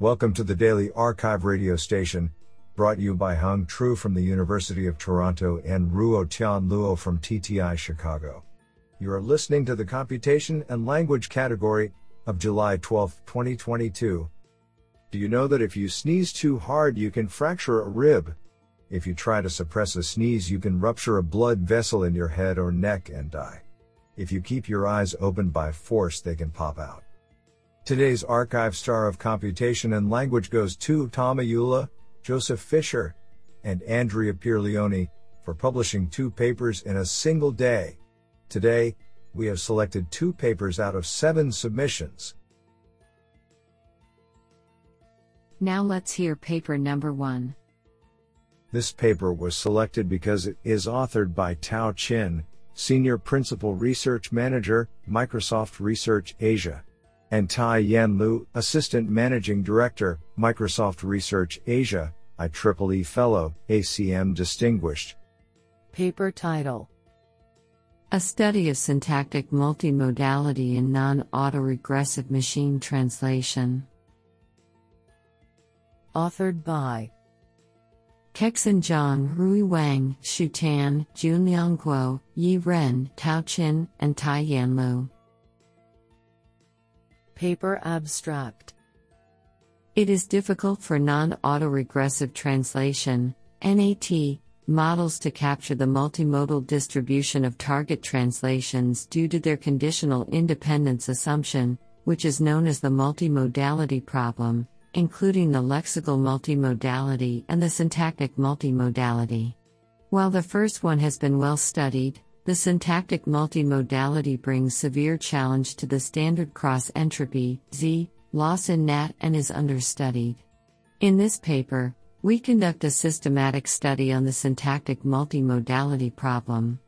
Welcome to the Daily Archive radio station, brought you by Hung Tru from the University of Toronto and Ruo Tian Luo from TTI Chicago. You are listening to the Computation and Language category of July 12, 2022. Do you know that if you sneeze too hard, you can fracture a rib? If you try to suppress a sneeze, you can rupture a blood vessel in your head or neck and die. If you keep your eyes open by force, they can pop out. Today's archive star of computation and language goes to Tom Ayoola, Joseph Fisher, and Andrea Pierleoni for publishing two papers in a single day. Today, we have selected two papers out of seven submissions. Now let's hear paper number one. This paper was selected because it is authored by Tao Qin, Senior Principal Research Manager, Microsoft Research Asia and Tie-Yan Liu, Assistant Managing Director, Microsoft Research Asia, IEEE Fellow, ACM Distinguished. Paper title A Study of Syntactic Multimodality in Non Autoregressive Machine Translation. Authored by Kexin Zhang, Rui Wang, Xu Tan, Jun Liang Guo, Yi Ren, Tao Qin, and Tie-Yan Liu. Paper Abstract It is difficult for non autoregressive translation NAT, models to capture the multimodal distribution of target translations due to their conditional independence assumption, which is known as the multimodality problem, including the lexical multimodality and the syntactic multimodality. While the first one has been well studied, the syntactic multimodality brings severe challenge to the standard cross entropy Z loss in NAT and is understudied. In this paper, we conduct a systematic study on the syntactic multimodality problem.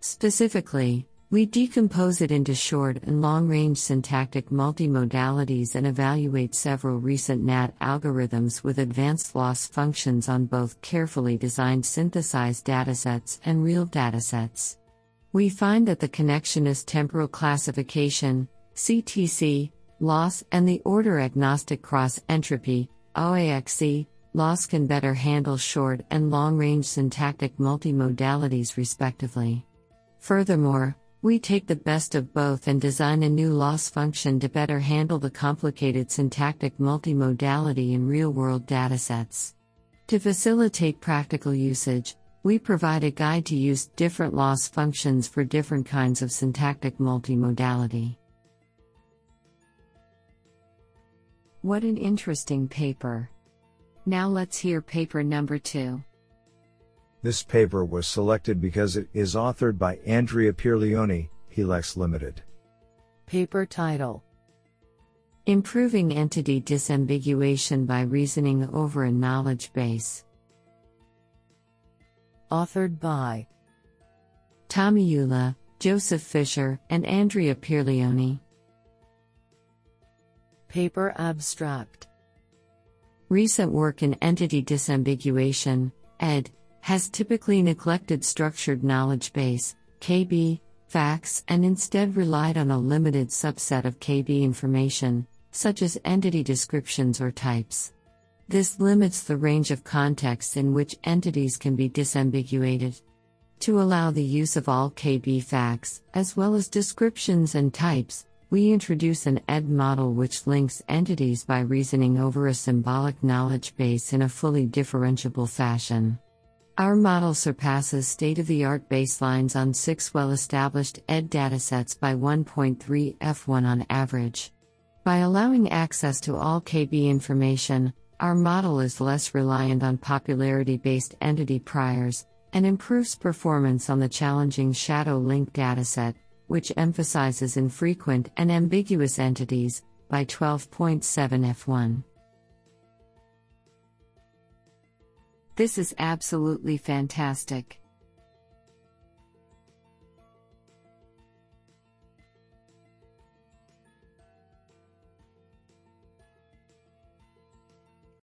Specifically, we decompose it into short and long range syntactic multimodalities and evaluate several recent NAT algorithms with advanced loss functions on both carefully designed synthesized datasets and real datasets. We find that the connectionist temporal classification, CTC, loss, and the order agnostic cross entropy, OAXE, loss can better handle short and long range syntactic multimodalities respectively. Furthermore, we take the best of both and design a new loss function to better handle the complicated syntactic multimodality in real world datasets. To facilitate practical usage, we provide a guide to use different loss functions for different kinds of syntactic multimodality. What an interesting paper! Now let's hear paper number two. This paper was selected because it is authored by Andrea Pierleoni, Helix Limited. Paper title Improving Entity Disambiguation by Reasoning over a Knowledge Base. Authored by Tom Ayoola, Joseph Fisher, and Andrea Pierleoni. Paper Abstract Recent work in entity disambiguation, ed., has typically neglected structured knowledge base, KB, facts, and instead relied on a limited subset of KB information, such as entity descriptions or types. This limits the range of contexts in which entities can be disambiguated. To allow the use of all KB facts, as well as descriptions and types, we introduce an ED model which links entities by reasoning over a symbolic knowledge base in a fully differentiable fashion. Our model surpasses state of the art baselines on six well established ED datasets by 1.3 F1 on average. By allowing access to all KB information, our model is less reliant on popularity based entity priors and improves performance on the challenging ShadowLink dataset, which emphasizes infrequent and ambiguous entities, by 12.7 F1. This is absolutely fantastic.